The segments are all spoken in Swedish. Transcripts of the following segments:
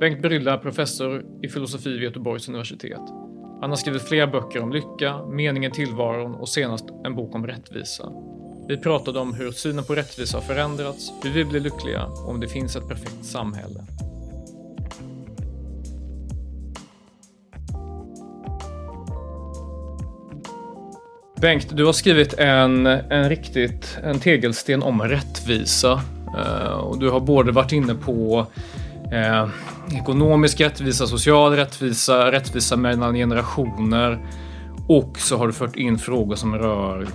Bengt Brylla är professor i filosofi vid Göteborgs universitet. Han har skrivit flera böcker om lycka, meningen tillvaron och senast en bok om rättvisa. Vi pratade om hur synen på rättvisa har förändrats, hur vi blir lyckliga och om det finns ett perfekt samhälle. Bengt, du har skrivit en, en riktigt en tegelsten om rättvisa. Eh, och du har både varit inne på eh, ekonomisk rättvisa, social rättvisa, rättvisa mellan generationer och så har du fört in frågor som rör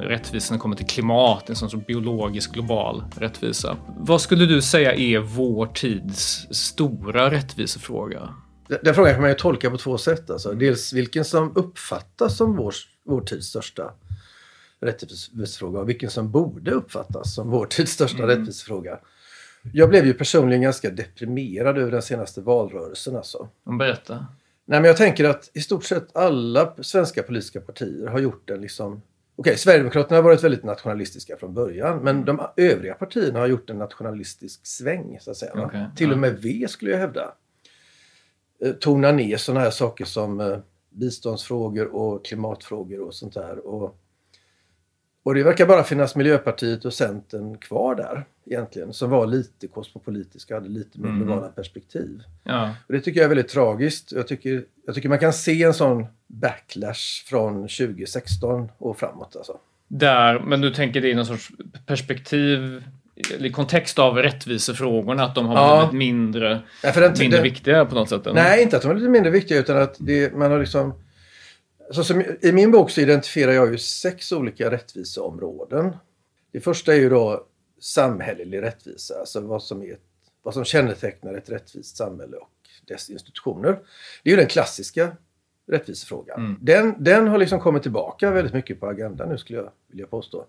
rättvisa när det kommer till klimat, en sån biologisk global rättvisa. Vad skulle du säga är vår tids stora rättvisefråga? Den frågan kan man ju tolka på två sätt. Alltså. Dels vilken som uppfattas som vår, vår tids största rättvisefråga och vilken som borde uppfattas som vår tids största mm. rättvisefråga. Jag blev ju personligen ganska deprimerad över den senaste valrörelsen. Alltså. Berätta. Nej, men jag tänker att i stort sett alla svenska politiska partier har gjort en liksom... Okej, okay, Sverigedemokraterna har varit väldigt nationalistiska från början men de övriga partierna har gjort en nationalistisk sväng så att säga. Okay. Till och med V skulle jag hävda. Eh, tona ner sådana här saker som eh, biståndsfrågor och klimatfrågor och sånt där. Och och det verkar bara finnas Miljöpartiet och Centern kvar där egentligen. Som var lite kosmopolitiska och hade lite mer globala mm. perspektiv. Ja. Och det tycker jag är väldigt tragiskt. Jag tycker, jag tycker man kan se en sån backlash från 2016 och framåt. Alltså. Där, men du tänker det i någon sorts perspektiv i kontext av rättvisefrågorna, att de har ja. blivit mindre, ja, den, mindre den, viktiga på något sätt? Eller? Nej, inte att de har blivit mindre viktiga utan att det, man har liksom så som, I min bok så identifierar jag ju sex olika rättviseområden. Det första är ju då samhällelig rättvisa, alltså vad som, är ett, vad som kännetecknar ett rättvist samhälle och dess institutioner. Det är ju den klassiska rättvisefrågan. Mm. Den, den har liksom kommit tillbaka väldigt mycket på agendan nu skulle jag vilja påstå.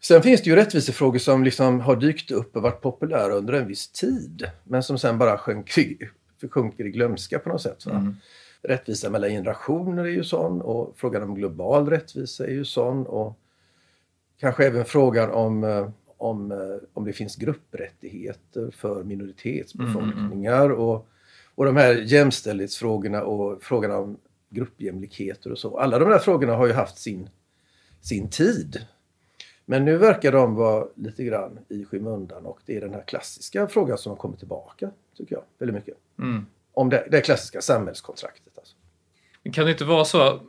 Sen finns det ju rättvisefrågor som liksom har dykt upp och varit populära under en viss tid men som sen bara sjunker, sjunker i glömska på något sätt. Mm. Rättvisa mellan generationer är ju sån och frågan om global rättvisa är ju sån och kanske även frågan om, eh, om, eh, om det finns grupprättigheter för minoritetsbefolkningar mm, mm. och, och de här jämställdhetsfrågorna och frågan om gruppjämlikheter och så. Alla de där frågorna har ju haft sin, sin tid. Men nu verkar de vara lite grann i skymundan och det är den här klassiska frågan som har kommit tillbaka, tycker jag, väldigt mycket. Mm. Om det, det klassiska samhällskontraktet. Kan det inte vara så?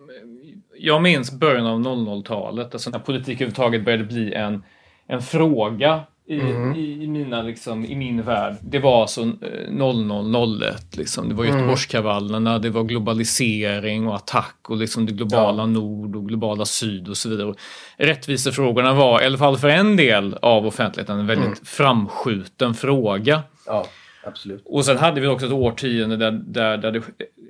Jag minns början av 00-talet, alltså när politik överhuvudtaget började bli en, en fråga i, mm. i, mina, liksom, i min värld. Det var alltså 0001, liksom. det var mm. Göteborgskravallerna, det var globalisering och attack och liksom det globala ja. nord och globala syd och så vidare. Rättvisefrågorna var, i alla fall för en del av offentligheten, en väldigt mm. framskjuten fråga. Ja. Absolut. Och sen hade vi också ett årtionde där, där, där det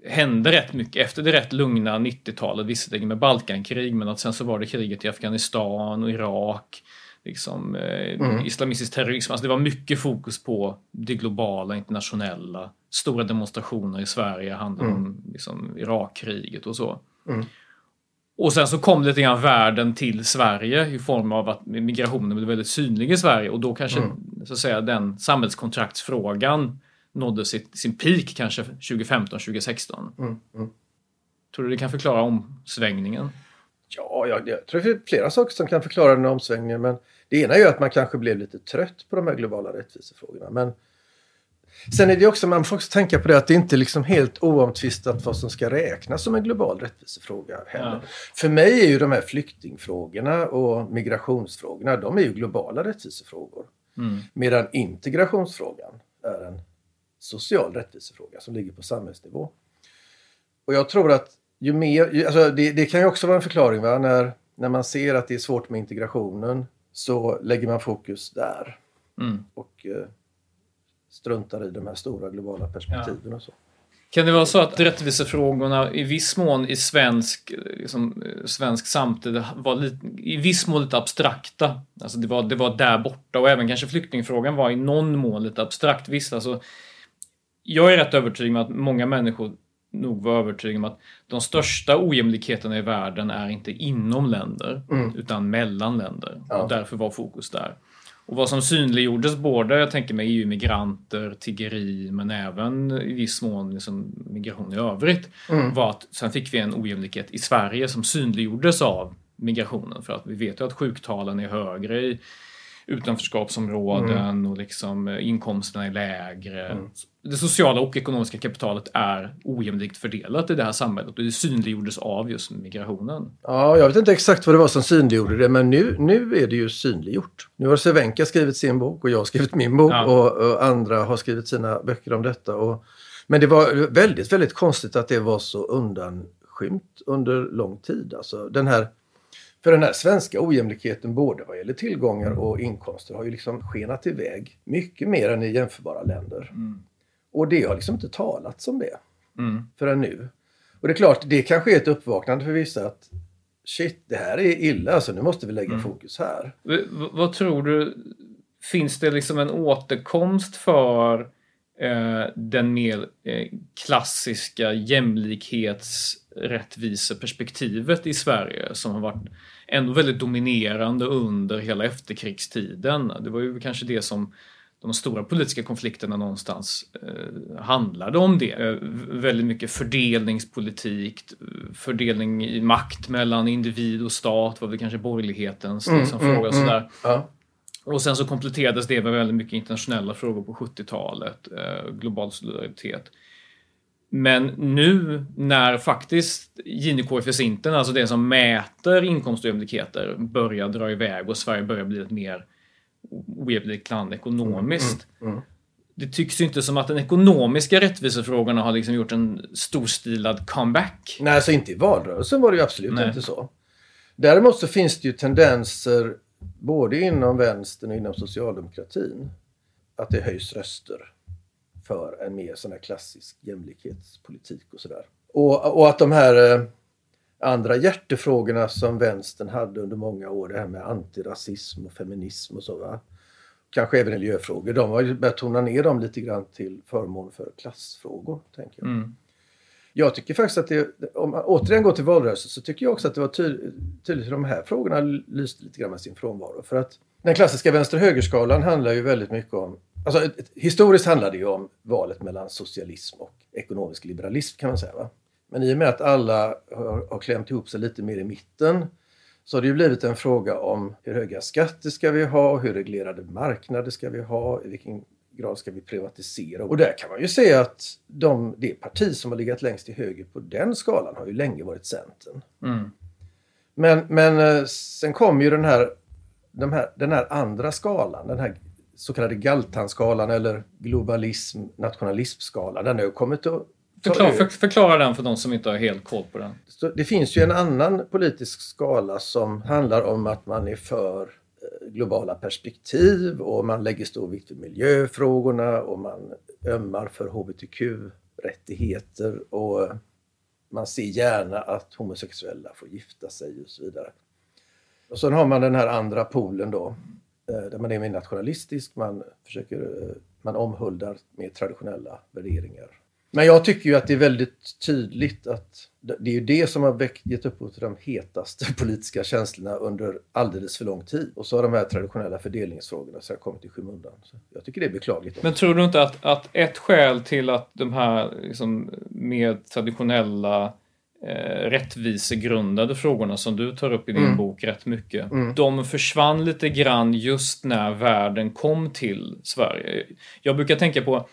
hände rätt mycket efter det rätt lugna 90-talet, visserligen med Balkankrig, men att sen så var det kriget i Afghanistan och Irak, liksom eh, mm. islamistisk terrorism. Alltså det var mycket fokus på det globala, internationella. Stora demonstrationer i Sverige handlade mm. om liksom, Irakkriget och så. Mm. Och sen så kom lite grann världen till Sverige i form av att migrationen blev väldigt synlig i Sverige och då kanske mm. så att säga den samhällskontraktsfrågan nådde sitt, sin peak kanske 2015, 2016. Mm. Mm. Tror du det kan förklara omsvängningen? Ja, jag, jag tror det är flera saker som kan förklara den omsvängningen. Men det ena är ju att man kanske blev lite trött på de här globala rättvisefrågorna. Men sen är det också, man får också tänka på det att det inte är liksom helt oomtvistat vad som ska räknas som en global rättvisefråga heller. Ja. För mig är ju de här flyktingfrågorna och migrationsfrågorna, de är ju globala rättvisefrågor. Medan integrationsfrågan är en social rättvisefråga som ligger på samhällsnivå. Och jag tror att ju mer, ju, alltså det, det kan ju också vara en förklaring va? När, när man ser att det är svårt med integrationen så lägger man fokus där. Mm. Och eh, struntar i de här stora globala perspektiven och så. Kan det vara så att rättvisefrågorna i viss mån i svensk, liksom, eh, svensk samtid var lite, i viss mån lite abstrakta? Alltså det var, det var där borta och även kanske flyktingfrågan var i någon mån lite abstrakt. Visst, alltså, jag är rätt övertygad om att många människor nog var övertygade om att de största ojämlikheterna i världen är inte inom länder utan mellan länder. Ja. Och därför var fokus där. Och vad som synliggjordes både, jag tänker mig EU-migranter, tiggeri, men även i viss mån liksom migration i övrigt, var att sen fick vi en ojämlikhet i Sverige som synliggjordes av migrationen. För att vi vet ju att sjuktalen är högre i utanförskapsområden och liksom inkomsterna är lägre. Det sociala och ekonomiska kapitalet är ojämlikt fördelat i det här samhället och det synliggjordes av just migrationen. Ja, jag vet inte exakt vad det var som synliggjorde det, men nu, nu är det ju synliggjort. Nu har Cervenka skrivit sin bok och jag har skrivit min bok Ja. och, och andra har skrivit sina böcker om detta. Och, men det var väldigt, väldigt konstigt att det var så undanskymt under lång tid. Alltså den här, för den här svenska ojämlikheten både vad gäller tillgångar och inkomster har ju liksom skenat iväg mycket mer än i jämförbara länder. Och det har liksom inte talats om det Mm. förrän nu. Och det är klart, det kanske är ett uppvaknande för vissa att shit, det här är illa, alltså nu måste vi lägga fokus här. V- v- vad tror du, finns det liksom en återkomst för eh, den mer eh, klassiska jämlikhetsrättviseperspektivet i Sverige som har varit ändå väldigt dominerande under hela efterkrigstiden? Det var ju kanske det som de stora politiska konflikterna någonstans eh, handlade om det. Eh, väldigt mycket fördelningspolitik, fördelning i makt mellan individ och stat var väl kanske borgerlighetens liksom, fråga. och sådär. Ja. Och sen så kompletterades det med väldigt mycket internationella frågor på 70-talet, eh, global solidaritet. Men nu när faktiskt Gini-koefficienten, alltså det som mäter inkomstojämlikheter, börjar dra iväg och Sverige börjar bli ett mer land ekonomiskt. Det tycks ju inte som att den ekonomiska rättvisefrågorna har liksom gjort en storstilad comeback. Nej, alltså inte i valrörelsen var det ju absolut Nej. inte så. Däremot så finns det ju tendenser både inom vänstern och inom socialdemokratin att det höjs röster för en mer sån här klassisk jämlikhetspolitik och sådär. Och, och att de här eh, andra hjärtefrågorna som vänstern hade under många år, det här med antirasism och feminism och så, va? kanske även miljöfrågor, de har ju börjat tona ner dem lite grann till förmån för klassfrågor, tänker jag. Mm. Jag tycker faktiskt att det, om man återigen går till valrörelsen, så tycker jag också att det var ty- tydligt hur de här frågorna lyste lite grann med sin frånvaro. För att den klassiska vänster-högerskalan handlar ju väldigt mycket om, alltså historiskt handlar det ju om valet mellan socialism och ekonomisk liberalism kan man säga. Va? Men i och med att alla har, har klämt ihop sig lite mer i mitten så har det ju blivit en fråga om hur höga skatter ska vi ha, hur reglerade marknader ska vi ha, i vilken grad ska vi privatisera? Och där kan man ju säga att de, det parti som har legat längst till höger på den skalan har ju länge varit Centern. Mm. Men, men eh, sen kom ju den här, de här, den här andra skalan, den här så kallade Galtanskalan eller globalism, nationalismskalan. Den har ju kommit att Förklara, för, förklara den för de som inte har helt koll på den. Det finns ju en annan politisk skala som handlar om att man är för eh, globala perspektiv och man lägger stor vikt vid miljöfrågorna och man ömmar för hbtq-rättigheter och eh, man ser gärna att homosexuella får gifta sig och så vidare. Och sen har man den här andra polen då, eh, där man är mer nationalistisk, man försöker, man omhuldar mer traditionella värderingar. Men jag tycker ju att det är väldigt tydligt att det är ju det som har väckt, gett upphov till de hetaste politiska känslorna under alldeles för lång tid. Och så har de här traditionella fördelningsfrågorna så kommit i skymundan. Så jag tycker det är beklagligt. Men tror du inte att, att ett skäl till att de här liksom, mer traditionella eh, rättvisegrundade frågorna som du tar upp i din bok rätt mycket. De försvann lite grann just när världen kom till Sverige. Jag brukar tänka på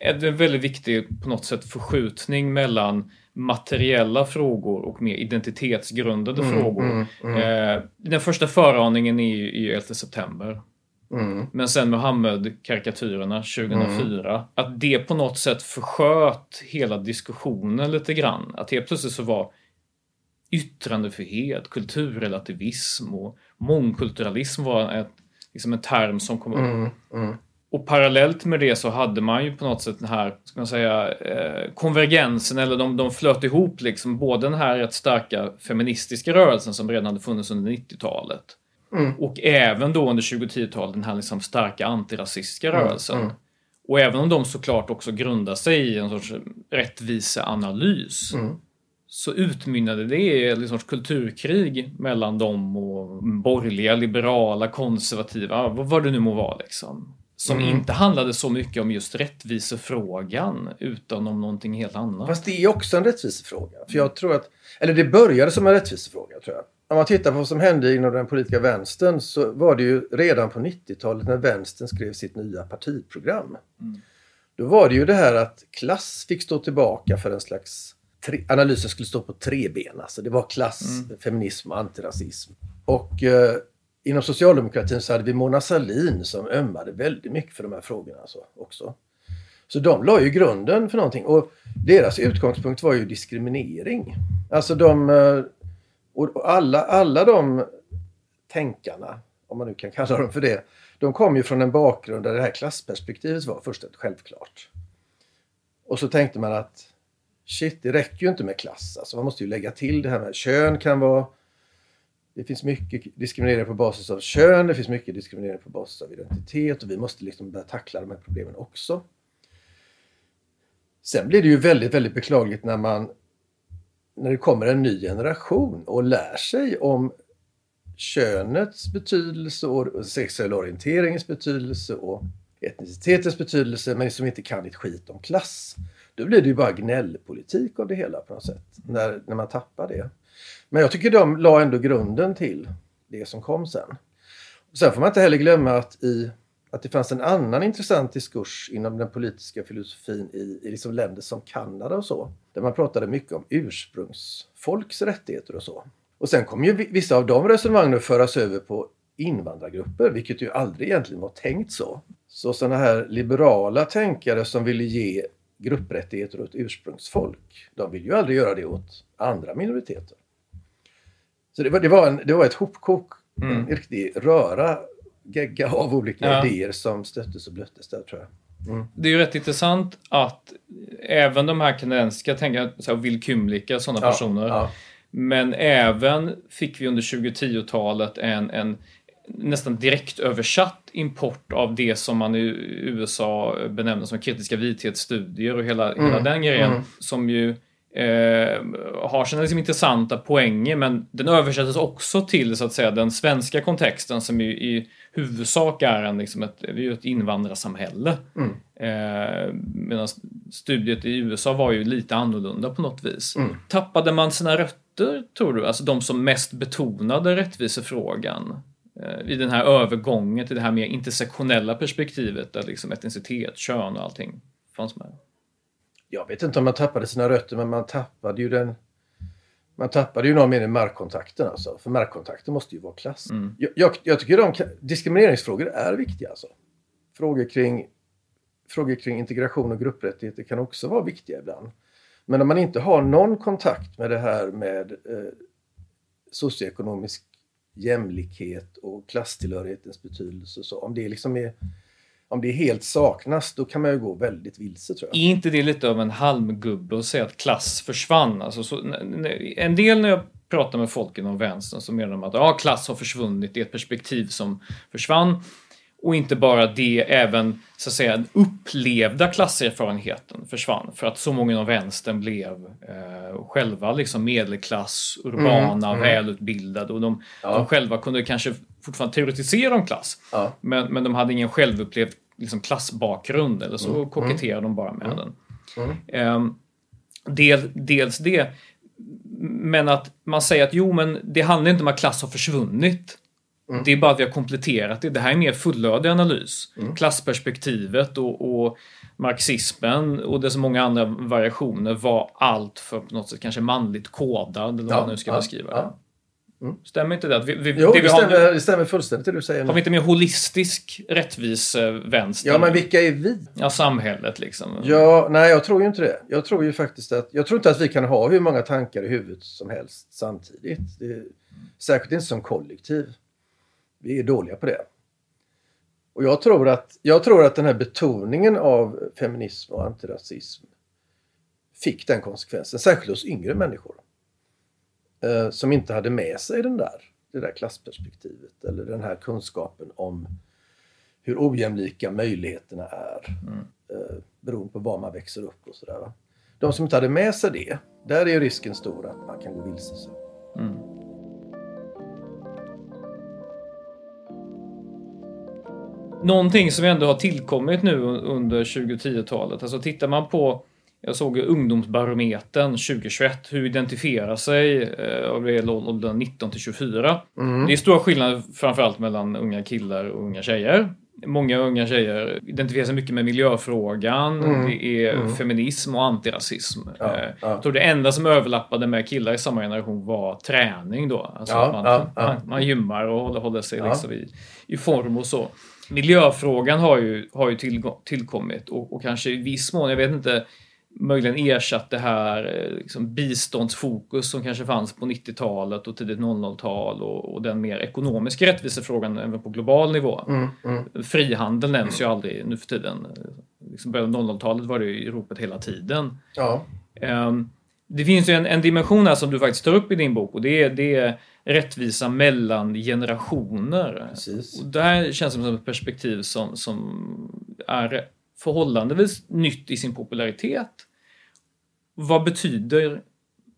en väldigt viktig på något sätt förskjutning mellan materiella frågor och mer identitetsgrundade frågor. Eh, den första föraningen är ju, är ju 11 september. Men sen Muhammed-karikatyrerna 2004, att det på något sätt försköt hela diskussionen lite grann. Att helt plötsligt så var yttrandefrihet, kulturrelativism och mångkulturalism var ett, liksom en term som kom upp. Och parallellt med det så hade man ju på något sätt den här, ska man säga, eh, konvergensen, eller de, de flöt ihop liksom både den här rätt starka feministiska rörelsen som redan hade funnits under 90-talet och även då under 2010-talet den här liksom starka antirasistiska rörelsen. Och även om de såklart också grundar sig i en sorts rättviseanalys så utmynnade det i en sorts kulturkrig mellan dem och borgerliga, liberala, konservativa, vad, vad det nu må vara liksom. Som inte handlade så mycket om just rättvisefrågan utan om någonting helt annat. Fast det är också en rättvisefråga. För jag tror att, eller det började som en rättvisefråga tror jag. Om man tittar på vad som hände inom den politiska vänstern så var det ju redan på 90-talet när vänstern skrev sitt nya partiprogram. Då var det ju det här att klass fick stå tillbaka för en slags... Tre, analysen skulle stå på tre ben. Alltså det var klass, feminism och antirasism. Och eh, inom socialdemokratin så hade vi Mona Sahlin som ömmade väldigt mycket för de här frågorna alltså, också. Så de la ju grunden för någonting. Och deras utgångspunkt var ju diskriminering. Alltså de... Eh, och alla, alla de tänkarna, om man nu kan kalla dem för det, de kom ju från en bakgrund där det här klassperspektivet var fullständigt självklart. Och så tänkte man att shit, det räcker ju inte med klass. Alltså man måste ju lägga till det här med kön kan vara... Det finns mycket diskriminering på basis av kön, det finns mycket diskriminering på basis av identitet och vi måste liksom börja tackla de här problemen också. Sen blir det ju väldigt, väldigt beklagligt när man när det kommer en ny generation och lär sig om könets betydelse och sexuell orienteringens betydelse och etnicitetens betydelse men som inte kan ett skit om klass. Då blir det ju bara gnällpolitik av det hela på något sätt. När, när man tappar det. Men jag tycker de la ändå grunden till det som kom sen. Sen får man inte heller glömma att, i, att det fanns en annan intressant diskurs inom den politiska filosofin i, i liksom länder som Kanada och så. Där man pratade mycket om ursprungsfolks rättigheter och så. Och sen kom ju vissa av de resonemangen att föras över på invandrargrupper, vilket ju aldrig egentligen var tänkt så. Så sådana här liberala tänkare som ville ge grupprättigheter åt ursprungsfolk, de vill ju aldrig göra det åt andra minoriteter. Så det var, det var, en, det var ett hopkok, en riktig röra, gegga av olika Ja. idéer som stöttes och blöttes där tror jag. Det är ju rätt intressant att även de här kanadensiska tänkarna, så här Will Kymlicka, sådana Ja, personer, ja. men även fick vi under 2010-talet en, en nästan direkt översatt import av det som man i USA benämner som kritiska vithetsstudier och hela, hela den grejen som ju eh, har sina liksom intressanta poänger men den översätts också till så att säga den svenska kontexten som ju i huvudsak är en, liksom ett, ett invandrarsamhälle. Eh, Medan studiet i USA var ju lite annorlunda på något vis. Tappade man sina rötter, tror du? Alltså de som mest betonade rättvisefrågan eh, i den här övergången till det här mer intersektionella perspektivet där liksom etnicitet, kön och allting fanns med. Jag vet inte om man tappade sina rötter, men man tappade ju den... Man tappade ju någon mening markkontakten alltså. För markkontakten måste ju vara klass. Jag, jag, jag tycker de diskrimineringsfrågor är viktiga alltså. Frågor kring, frågor kring integration och grupprättigheter kan också vara viktiga ibland. Men om man inte har någon kontakt med det här med eh, socioekonomisk jämlikhet och klasstillhörighetens betydelse. Så om det liksom är om det helt saknas, då kan man ju gå väldigt vilse tror jag. Är inte det lite av en halmgubbe att säga att klass försvann? Alltså, så, en del när jag pratar med folk inom vänstern så menar de att ja, klass har försvunnit, det är ett perspektiv som försvann. Och inte bara det, även så att säga den upplevda klasserfarenheten försvann. För att så många inom vänstern blev eh, själva liksom medelklass, urbana, välutbildade och de, de själva kunde kanske fortfarande teoretisera om klass. Ja. Men, men de hade ingen självupplevd liksom, klassbakgrund eller så koketterade de bara med den. Ehm, del, dels det. Men att man säger att jo, men det handlar inte om att klass har försvunnit. Mm. Det är bara att vi har kompletterat det. Det här är mer fullödig analys. Mm. Klassperspektivet och, och marxismen och dess många andra variationer var allt för på något sätt kanske manligt kodad, eller vad man nu ska beskriva det. ja. Stämmer inte det? Att vi, vi, Jo, det vi har, stämmer, det stämmer fullständigt det du säger har vi inte mer holistisk rättvisevänster? Ja, men vilka är vi? Ja, samhället liksom. Ja, nej, jag tror ju inte det. Jag tror ju faktiskt att... Jag tror inte att vi kan ha hur många tankar i huvudet som helst samtidigt. Det är, särskilt inte som kollektiv. Vi är dåliga på det. Och jag tror att, jag tror att den här betoningen av feminism och antirasism fick den konsekvensen, särskilt hos yngre människor. Eh, som inte hade med sig den där, det där klassperspektivet eller den här kunskapen om hur ojämlika möjligheterna är eh, beroende på var man växer upp och sådär. De som inte hade med sig det, där är risken stor att man kan gå vilse sig. Någonting som ändå har tillkommit nu under 2010-talet. Alltså tittar man på jag såg ungdomsbarometern 2021. Hur identifierar sig eh, av det åldern 19 till 24? Det är stora skillnader framförallt mellan unga killar och unga tjejer. Många unga tjejer identifierar sig mycket med miljöfrågan. Det är feminism och antirasism. Ja, Eh, ja. Jag tror det enda som överlappade med killar i samma generation var träning då. Alltså Ja, man, ja. Man, man gymmar och håller, håller sig liksom i, i form och så. Miljöfrågan har ju, har ju tillgå- tillkommit och, och kanske i viss mån, jag vet inte, möjligen ersatt det här eh, liksom biståndsfokus som kanske fanns på 90-talet och tidigt 00-tal och, och den mer ekonomiska rättvisefrågan även på global nivå. Frihandel nämns ju aldrig nu för tiden. Liksom början av 00-talet var det ju i ropet hela tiden. Ja, Ehm, det finns ju en, en dimension här som du faktiskt tar upp i din bok och det är, det är rättvisa mellan generationer. Precis. Och det här känns som ett perspektiv som, som är förhållandevis nytt i sin popularitet. Vad betyder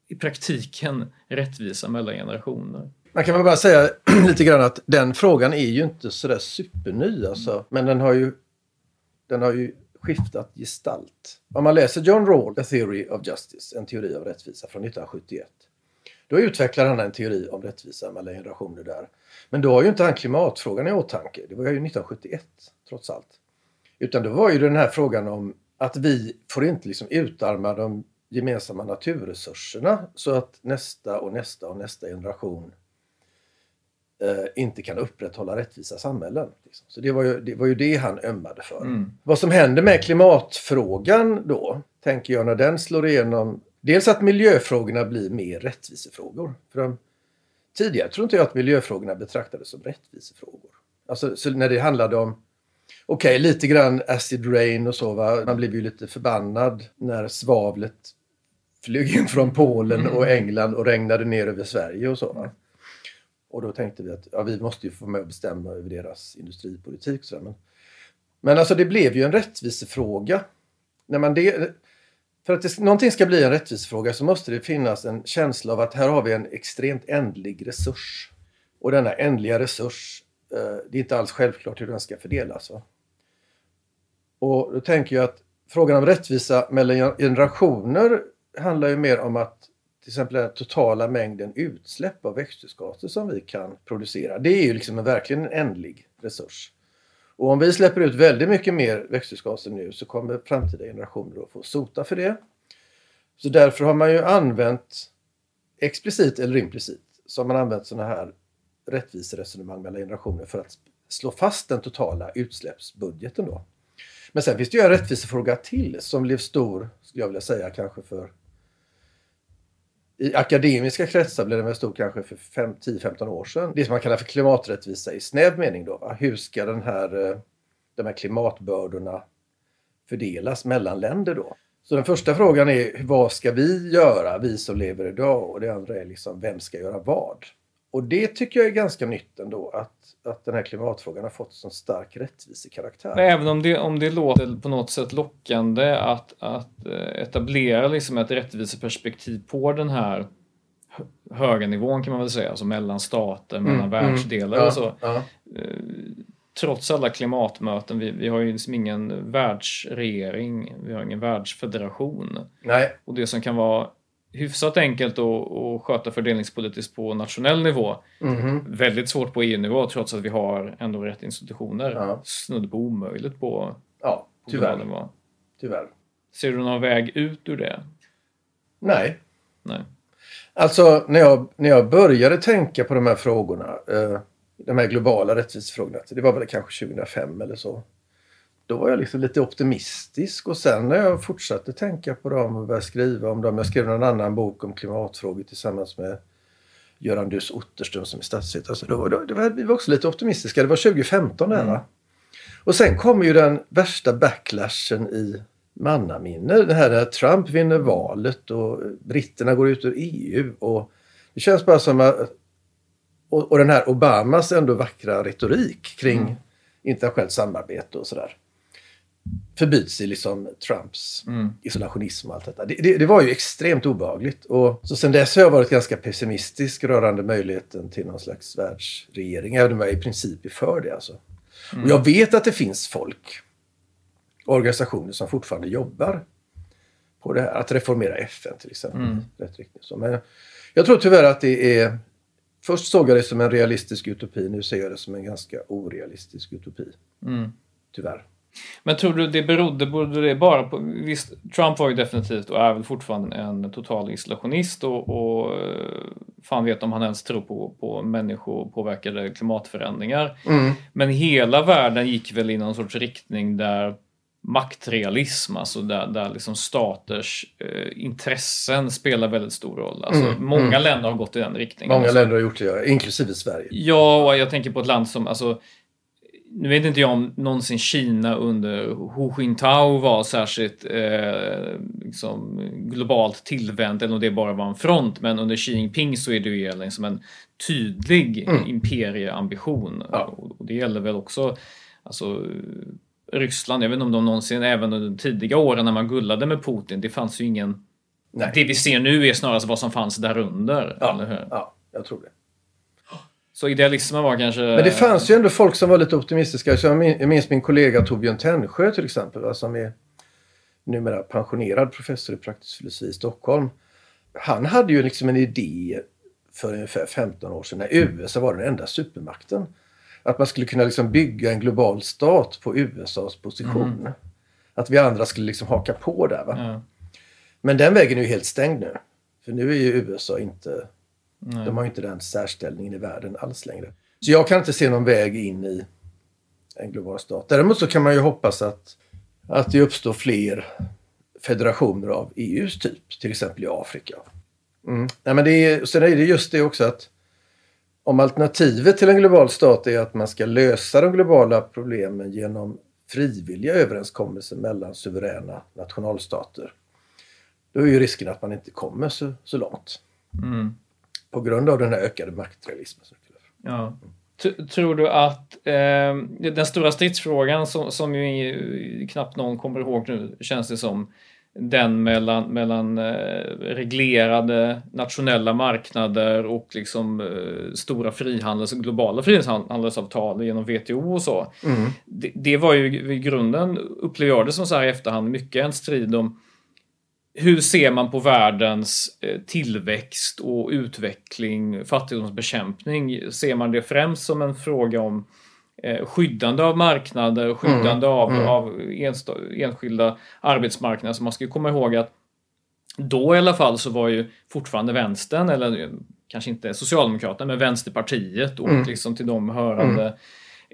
i praktiken rättvisa mellan generationer? Man kan väl bara säga lite grann att den frågan är ju inte sådär superny alltså. Men den har ju, den har ju skiftat gestalt. Om man läser John Rawls A Theory of Justice, en teori av rättvisa från 1971. Då utvecklar han en teori om rättvisa mellan generationer där. Men då har ju inte han klimatfrågan i åtanke. Det var ju 1971 trots allt. Utan det var ju den här frågan om att vi får inte liksom utarma de gemensamma naturresurserna så att nästa och nästa och nästa generation eh, inte kan upprätthålla rättvisa samhällen. Liksom. Så det var, ju, det var ju det han ömmade för. Vad som händer med klimatfrågan då, tänker jag, när den slår igenom. Dels att miljöfrågorna blir mer rättvisefrågor. För de, tidigare tror inte jag att miljöfrågorna betraktades som rättvisefrågor. Alltså så när det handlade om Okej, lite grann acid rain och så. Va? Man blev ju lite förbannad när svavlet flög in från Polen och England och regnade ner över Sverige och så. Va? Och då tänkte vi att ja, vi måste ju få med och bestämma över deras industripolitik. Så men, men alltså det blev ju en rättvisefråga. När man det, för att det, någonting ska bli en rättvisefråga så måste det finnas en känsla av att här har vi en extremt ändlig resurs. Och denna ändliga resurs, eh, det är inte alls självklart hur den ska fördelas. Va? Och då tänker jag att frågan om rättvisa mellan generationer handlar ju mer om att till exempel den totala mängden utsläpp av växthusgaser som vi kan producera. Det är ju liksom en, verkligen en ändlig resurs. Och om vi släpper ut väldigt mycket mer växthusgaser nu så kommer framtida generationer att få sota för det. Så därför har man ju använt explicit eller implicit så har man använt sådana här rättviseresonemang mellan generationer för att slå fast den totala utsläppsbudgeten då. Men sen finns det ju en rättvisefråga till som blev stor, skulle jag vilja säga, kanske för i akademiska kretsar blev den väl stor kanske för 10-15 år sedan. Det som man kallar för klimaträttvisa i snäv mening. Då, va? Hur ska den här, eh, de här klimatbördorna fördelas mellan länder då? Så den första frågan är vad ska vi göra, vi som lever idag? Och det andra är liksom vem ska göra vad? Och det tycker jag är ganska nytt ändå att, att den här klimatfrågan har fått så stark rättvisekaraktär. Men även om det, om det låter på något sätt lockande att, att eh, etablera liksom ett rättviseperspektiv på den här hö- höga nivån kan man väl säga, alltså mellan stater, mellan Mm, världsdelar ja, och så. ja. Trots alla klimatmöten, vi, vi har ju liksom ingen världsregering, vi har ingen världsfederation. Nej, Och det som kan vara hyfsat enkelt att, att sköta fördelningspolitiskt på nationell nivå. Mhm. Väldigt svårt på EU-nivå trots att vi har ändå rätt institutioner. Ja. Snudd på omöjligt på, Ja, på tyvärr. nivå. tyvärr. Ser du någon väg ut ur det? Nej. Nej. Alltså när jag, när jag började tänka på de här frågorna, eh, de här globala rättvisefrågorna, det var väl kanske 2005 eller så. Då var jag liksom lite optimistisk och sen när jag fortsatte tänka på dem och började skriva om dem. Jag skrev en annan bok om klimatfrågor tillsammans med Göran Dus Otterström som är statsvetare. Så då, då, då var vi var också lite optimistiska. Det var 2015 där va? Och sen kommer ju den värsta backlashen i mannaminne. Det här när Trump vinner valet och britterna går ut ur EU. Och det känns bara som att... Och, och den här Obamas ändå vackra retorik kring internationellt samarbete och sådär. Förbyts i liksom Trumps isolationism och allt detta. Det, det, det var ju extremt obehagligt. Och så sen dess har jag varit ganska pessimistisk rörande möjligheten till någon slags världsregering. Även om jag i princip är för det alltså. Och jag vet att det finns folk, organisationer som fortfarande jobbar på det här. Att reformera FN till exempel. Rätt riktning. Så, men jag tror tyvärr att det är... Först såg jag det som en realistisk utopi. Nu ser jag det som en ganska orealistisk utopi. Tyvärr. Men tror du det berodde, berodde det bara på... Visst, Trump var ju definitivt och är väl fortfarande en total isolationist och, och eh, fan vet om han ens tror på, på människopåverkade klimatförändringar. Men hela världen gick väl i någon sorts riktning där maktrealism, alltså där, där liksom staters eh, intressen spelar väldigt stor roll. Alltså, många länder har gått i den riktningen. Många länder har gjort det, ja, inklusive Sverige. Ja, och jag tänker på ett land som, alltså, nu vet inte jag om någonsin Kina under Hu Jintao var särskilt eh, liksom globalt tillvänt eller om det bara var en front. Men under Xi Jinping så är det ju liksom en tydlig imperieambition. Och och det gäller väl också alltså, Ryssland. Jag vet inte om de någonsin, även under de tidiga åren när man gullade med Putin, det fanns ju ingen... Nej. Det vi ser nu är snarast vad som fanns därunder. Ja, Eller hur? ja, jag tror det. Så idealismen var kanske... Men det fanns ju ändå folk som var lite optimistiska. Så jag min- jag minns min kollega Torbjörn Tännsjö till exempel, va, som är numera pensionerad professor i praktisk filosofi i Stockholm. Han hade ju liksom en idé för ungefär 15 år sedan när USA var den enda supermakten. Att man skulle kunna liksom bygga en global stat på USAs position. Att vi andra skulle liksom haka på där. Va? Ja. Men den vägen är ju helt stängd nu. För nu är ju USA inte... De har ju inte den särställningen i världen alls längre. Så jag kan inte se någon väg in i en global stat. Däremot så kan man ju hoppas att, att det uppstår fler federationer av EUs typ. Till exempel i Afrika. Mm. Nej, men det är, sen är det just det också att om alternativet till en global stat är att man ska lösa de globala problemen genom frivilliga överenskommelser mellan suveräna nationalstater. Då är ju risken att man inte kommer så, så långt. Mm. På grund av den här ökade maktrealismen. Ja. Tror du att eh, den stora stridsfrågan som, som ju knappt någon kommer ihåg nu känns det som den mellan, mellan eh, reglerade nationella marknader och liksom eh, stora frihandels globala frihandelsavtal genom WTO och så. Det, det var ju i grunden, upplever jag det som så här i efterhand, mycket en strid om hur ser man på världens eh, tillväxt och utveckling, fattigdomsbekämpning? Ser man det främst som en fråga om eh, skyddande av marknader, skyddande av, av ensta- enskilda arbetsmarknader? Så man ska komma ihåg att då i alla fall så var ju fortfarande vänstern, eller eh, kanske inte Socialdemokraterna, men Vänsterpartiet och liksom till dem hörande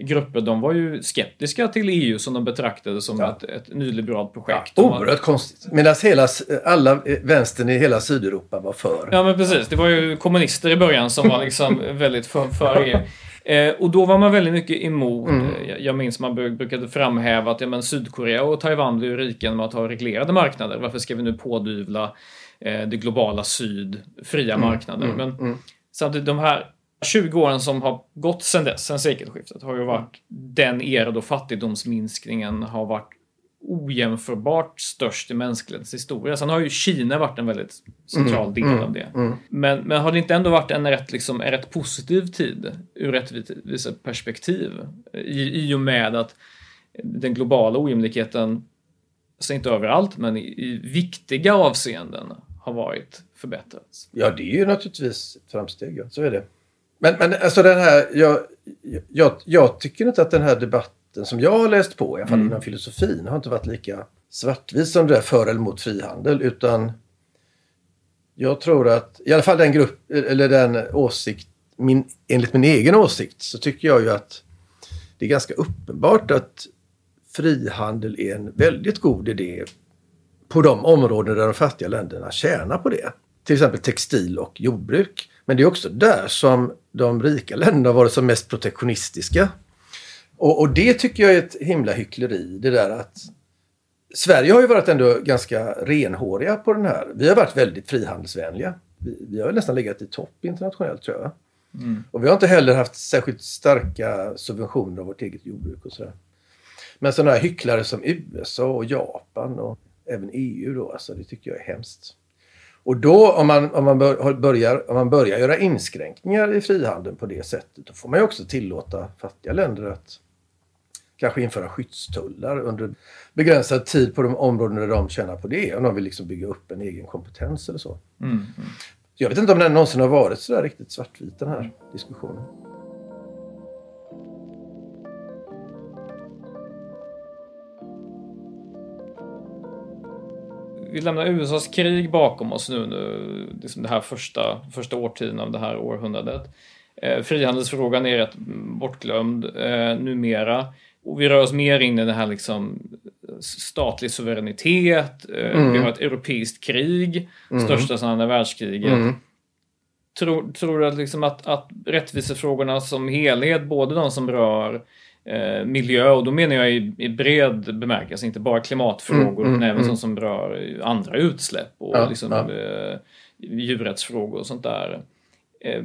grupper, de var ju skeptiska till EU som de betraktade som ett, ett nyliberalt projekt. Var- Oerhört konstigt. Medan hela, alla eh, vänstern i hela Sydeuropa var för. Ja men precis, det var ju kommunister i början som var liksom väldigt för, för EU. Eh, och då var man väldigt mycket emot, eh, jag- jag minns man bru- brukade framhäva att ja, men Sydkorea och Taiwan ju rika genom att ha reglerade marknader. Varför ska vi nu pådyvla eh, det globala syd fria marknader? Men samtidigt de här 20 åren som har gått sedan dess, sedan sekelskiftet, har ju varit den era då fattigdomsminskningen har varit ojämförbart störst i mänsklighetens historia. Sen har ju Kina varit en väldigt central del av det. Men, men har det inte ändå varit en rätt, liksom, en rätt positiv tid ur rättviseperspektiv? I, I och med att den globala ojämlikheten, alltså inte överallt, men i, i viktiga avseenden har varit förbättrats. Ja, det är ju naturligtvis ett framsteg. Ja. Så är det. Men, men alltså den här, jag, jag, jag tycker inte att den här debatten som jag har läst på, i alla fall Mm. inom filosofin, har inte varit lika svartvit som det där för eller mot frihandel. Utan jag tror att, i alla fall den grupp, eller den åsikt, min, enligt min egen åsikt, så tycker jag ju att det är ganska uppenbart att frihandel är en väldigt god idé på de områden där de fattiga länderna tjänar på det. Till exempel textil och jordbruk. Men det är också där som de rika länderna varit som mest protektionistiska. Och, och det tycker jag är ett himla hyckleri. Det där att Sverige har ju varit ändå ganska renhåriga på den här. Vi har varit väldigt frihandelsvänliga. Vi, vi har nästan legat i topp internationellt tror jag. Och vi har inte heller haft särskilt starka subventioner av vårt eget jordbruk och sådär. Men sådana här hycklare som USA och Japan och även EU då, alltså det tycker jag är hemskt. Och då om man, om man, börjar, om man börjar göra inskränkningar i frihandeln på det sättet, då får man ju också tillåta fattiga länder att kanske införa skyddstullar under begränsad tid på de områden där de tjänar på det. Om de vill liksom bygga upp en egen kompetens eller så. Jag vet inte om den någonsin har varit så där riktigt svartvit den här diskussionen. Vi lämnar USAs krig bakom oss nu, nu liksom det här första, första årtionden av det här århundradet. Eh, frihandelsfrågan är rätt bortglömd eh, numera. Och vi rör oss mer in i det här liksom statlig suveränitet. Eh, Vi har ett europeiskt krig, största sedan andra världskriget. Tror, tror du att, liksom att, att rättvisefrågorna som helhet, både de som rör miljö, och då menar jag i, i bred bemärkelse, inte bara klimatfrågor, utan även sånt som rör andra utsläpp och Ja, liksom, ja. Eh, djurrättsfrågor och sånt där. Eh,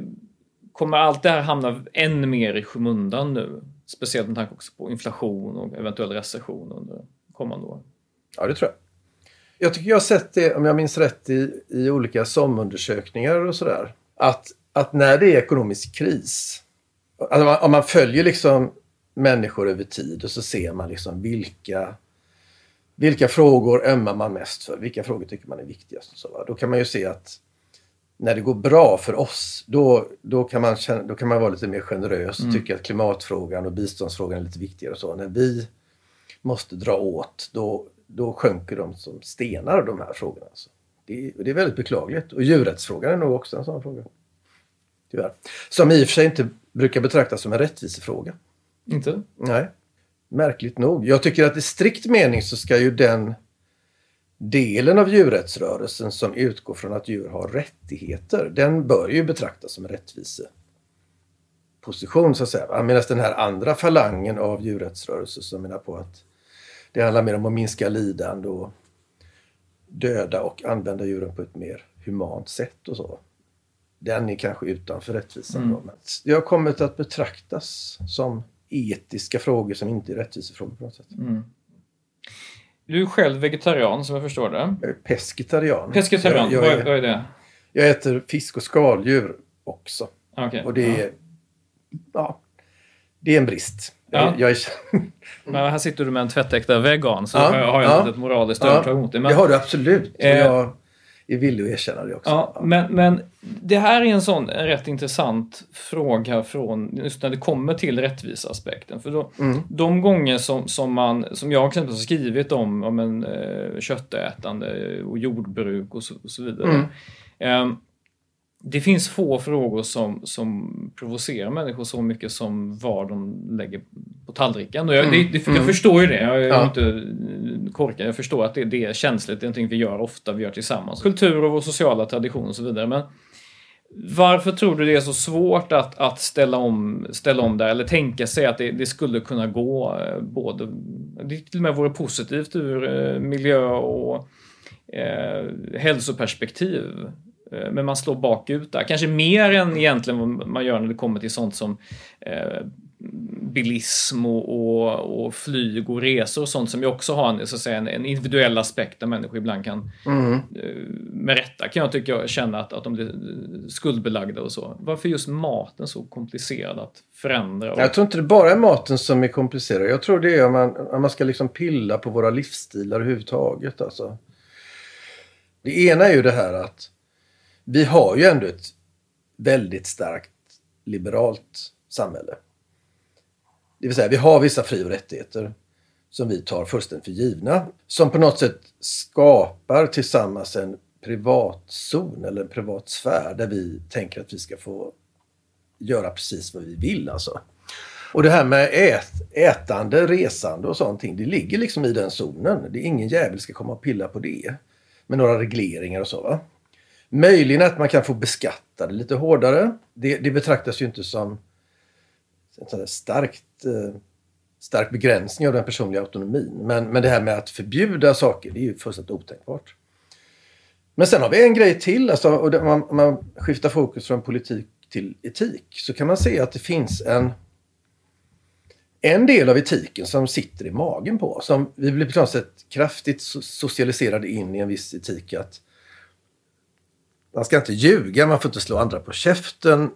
kommer allt det här hamna än mer i skymundan nu? Speciellt med tanke också på inflation och eventuell recession under kommande år. Ja, det tror jag. Jag tycker jag har sett det, om jag minns rätt, i, i olika SOM-undersökningar och sådär. Att, att när det är ekonomisk kris, alltså om man följer liksom människor över tid och så ser man liksom vilka, vilka frågor ömmar man mest för, vilka frågor tycker man är viktigast. Och så, va? Då kan man ju se att när det går bra för oss, då, då, kan, man känna, då kan man vara lite mer generös och tycka att klimatfrågan och biståndsfrågan är lite viktigare. Och så. När vi måste dra åt, då, då sjunker de som stenar de här frågorna. Alltså. Det, är- det är väldigt beklagligt. Och djurrättsfrågan är nog också en sån fråga. Tyvärr. Som i och för sig inte brukar betraktas som en rättvisefråga. Inte? Nej, märkligt nog. Jag tycker att i strikt mening så ska ju den delen av djurrättsrörelsen som utgår från att djur har rättigheter, den bör ju betraktas som en rättviseposition så att säga. Medan den här andra falangen av djurrättsrörelsen som menar på att det handlar mer om att minska lidande och döda och använda djuren på ett mer humant sätt och så. Den är kanske utanför rättvisan. Då, men det har kommit att betraktas som etiska frågor som inte är rättvisefrågor på något sätt. Du är själv vegetarian som jag förstår det. Jag är. Pescetarian, Jag, vad, jag, är- är, vad är det? jag äter fisk och skaldjur också. Okej. Och det är, ja, det är en brist. Ja. Jag, jag är, Men här sitter du med en tvättäkta vegan, så Ja, har jag, ja. ett moraliskt Ja, övertag mot dig. Men, det har du absolut. Eh, jag är villig att erkänna det också. ja, men, men det här är en sån en rätt intressant fråga från just när det kommer till rättviseaspekten. För då, Mm. de gånger som, som, man, som jag exempelvis har skrivit om, om en eh, köttätande och jordbruk och så, och så vidare. Mm. Ehm, det finns få frågor som, som provocerar människor så mycket som vad de lägger på tallriken. Och jag, det, det, jag förstår ju det. Jag Mm. Ja. inte korkad. Jag förstår att det, det är känsligt. Det är någonting vi gör ofta, vi gör tillsammans. Kultur och vår sociala tradition och så vidare. Men varför tror du det är så svårt att, att ställa, om, ställa om där? Eller tänka sig att det, det skulle kunna gå eh, både... Det till och med vore positivt ur eh, miljö och eh, hälsoperspektiv. Eh, Men man slår bakut där. Kanske mer än egentligen vad man gör när det kommer till sånt som eh, bilism och, och, och flyg och resor och sånt som ju också har en, så att säga, en, en individuell aspekt där människor ibland kan, Mm. eh, med rätta kan jag tycka, känna att, att de blir skuldbelagda och så. Varför just maten så komplicerad att förändra? Och, Jag tror inte det bara är maten som är komplicerad. Jag tror det är om man, om man ska liksom pilla på våra livsstilar överhuvudtaget. Alltså. Det ena är ju det här att vi har ju ändå ett väldigt starkt liberalt samhälle. Det vill säga, vi har vissa fri och rättigheter som vi tar fullständigt för givna. Som på något sätt skapar tillsammans en privatzon eller en privat sfär där vi tänker att vi ska få göra precis vad vi vill. Alltså. Och det här med ät, ätande, resande och sånt, det ligger liksom i den zonen. Det är ingen jävel ska komma och pilla på det. Med några regleringar och så. Va? Möjligen att man kan få beskatta det lite hårdare. Det, det betraktas ju inte som en starkt, eh, stark begränsning av den personliga autonomin. Men, men det här med att förbjuda saker, det är ju fullständigt otänkbart. Men sen har vi en grej till. Alltså, och det, man, man skiftar fokus från politik till etik. Så kan man se att det finns en en del av etiken som sitter i magen på oss. Vi blir på något sätt kraftigt socialiserade in i en viss etik. att Man ska inte ljuga, man får inte slå andra på käften.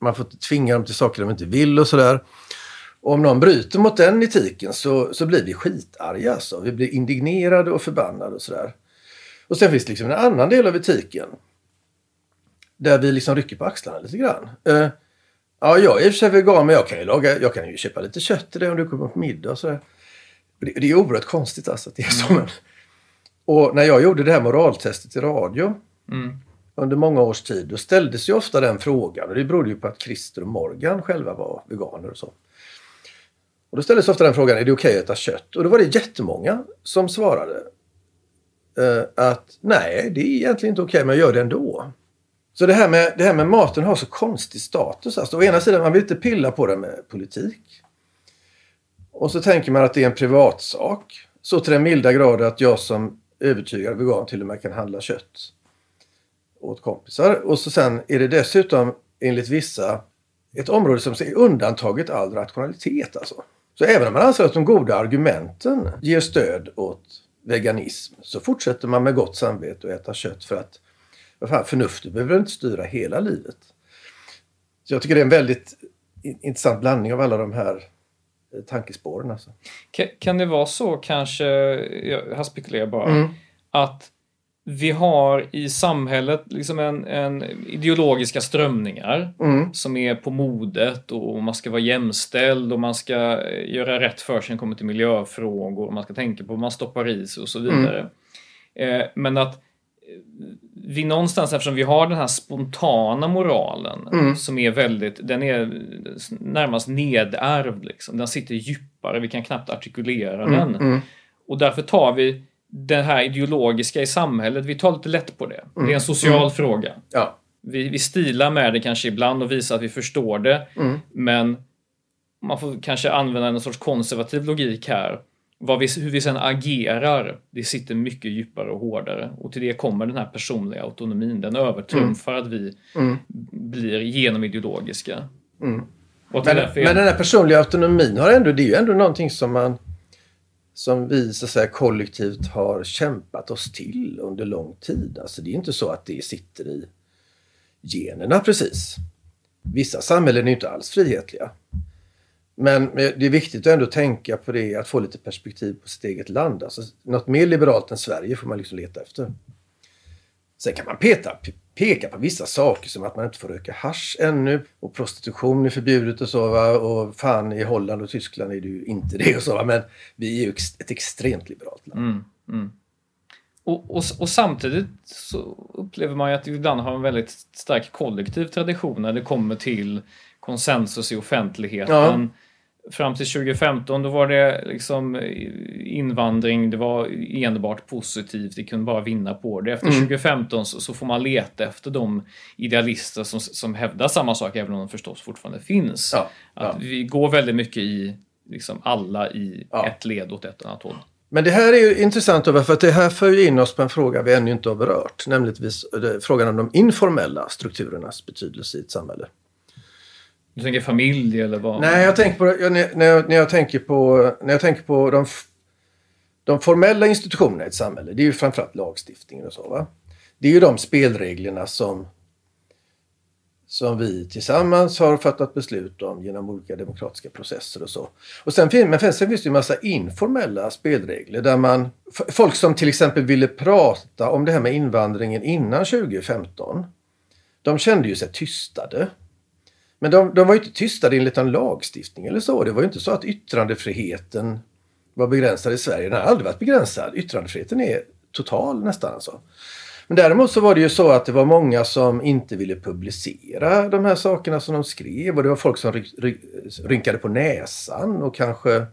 Man får tvinga dem till saker de inte vill och sådär. Och om någon bryter mot den etiken så, så blir vi skitarga. Alltså. Vi blir indignerade och förbannade och sådär. Och sen finns det liksom en annan del av etiken. Där vi liksom rycker på axlarna lite grann. Uh, Ja, jag är i och för sig vegan men jag kan ju, laga, jag kan ju köpa lite kött till dig om du kommer på middag. Och så det, det är oerhört konstigt alltså att det är så. Men... Och när jag gjorde det här moraltestet i radio mm under många års tid, då ställdes ju ofta den frågan. Och det berodde ju på att Christer och Morgan själva var veganer och så. Och då ställdes ofta den frågan, är det okej okay att äta kött? Och då var det jättemånga som svarade eh, att nej, det är egentligen inte okej, okay, men jag gör det ändå. Så det här, med, det här med maten har så konstig status. Alltså, å ena sidan, man vill inte pilla på det med politik. Och så tänker man att det är en privatsak. Så till den milda grad att jag som övertygad vegan till och med kan handla kött åt kompisar. Och så sen är det dessutom enligt vissa ett område som är undantaget all rationalitet. Alltså. Så även om man anser att de goda argumenten ger stöd åt veganism så fortsätter man med gott samvete att äta kött för att vad fan, förnuftet behöver inte styra hela livet. Så jag tycker det är en väldigt intressant blandning av alla de här eh, tankespåren. Alltså. Kan, kan det vara så kanske, jag spekulerar bara, mm. att vi har i samhället liksom en, en ideologiska strömningar mm. som är på modet och man ska vara jämställd och man ska göra rätt för sig när det kommer till miljöfrågor och man ska tänka på vad man stoppar i sig och så vidare. Mm. Eh, men att vi någonstans, eftersom vi har den här spontana moralen mm. som är väldigt, den är närmast nedärvd liksom. Den sitter djupare, vi kan knappt artikulera mm. den. Mm. Och därför tar vi det här ideologiska i samhället, vi tar lite lätt på det. Det är en mm. social mm. fråga. Ja. Vi, vi stilar med det kanske ibland och visar att vi förstår det. Mm. Men man får kanske använda en sorts konservativ logik här vad vi, hur vi sen agerar, det sitter mycket djupare och hårdare. Och till det kommer den här personliga autonomin. Den övertrumfar mm. att vi mm. blir genomideologiska. Mm. Men, men den här personliga autonomin har ändå, det är ju ändå någonting som man som vi så att säga, kollektivt har kämpat oss till under lång tid. Alltså det är inte så att det sitter i generna precis. Vissa samhällen är inte alls frihetliga. Men det är viktigt att ändå tänka på det, att få lite perspektiv på sitt eget land. Alltså, något mer liberalt än Sverige får man liksom leta efter. Sen kan man peta, peka på vissa saker som att man inte får röka hash ännu och prostitution är förbjudet och så. Va? Och fan i Holland och Tyskland är det ju inte det och så. Va? Men vi är ju ett extremt liberalt land. Mm, mm. Och, och, och, samtidigt så upplever man ju att vi ibland har en väldigt stark kollektiv tradition när det kommer till konsensus i offentligheten. Ja fram till 2015 då var det liksom invandring, det var enbart positivt, vi kunde bara vinna på det. Efter mm. 2015 så, så, får man leta efter de idealister som, som hävdar samma sak, även om de förstås fortfarande finns. Ja, att Vi går väldigt mycket i, liksom alla i ja. ett led åt ett annat håll. Men det här är ju intressant för att det här för in oss på en fråga vi ännu inte har berört, nämligen frågan om de informella strukturernas betydelse i ett samhälle. Du tänker familj eller vad? Nej, jag tänker på, jag, när, jag, när jag tänker på, när jag tänker på de, de formella institutionerna i ett samhälle. Det är ju framförallt lagstiftningen och så. Va? Det är ju de spelreglerna som som vi tillsammans har fattat beslut om genom olika demokratiska processer och så. Och sen, men sen finns det en massa informella spelregler där man... Folk som till exempel ville prata om det här med invandringen innan 2015 de kände ju sig tystade. Men de, de var ju inte tystade enligt en lagstiftning eller så. Det var ju inte så att yttrandefriheten var begränsad i Sverige. Den har aldrig varit begränsad. Yttrandefriheten är total nästan alltså. Men däremot så var det ju så att det var många som inte ville publicera de här sakerna som de skrev och det var folk som rynkade på näsan och kanske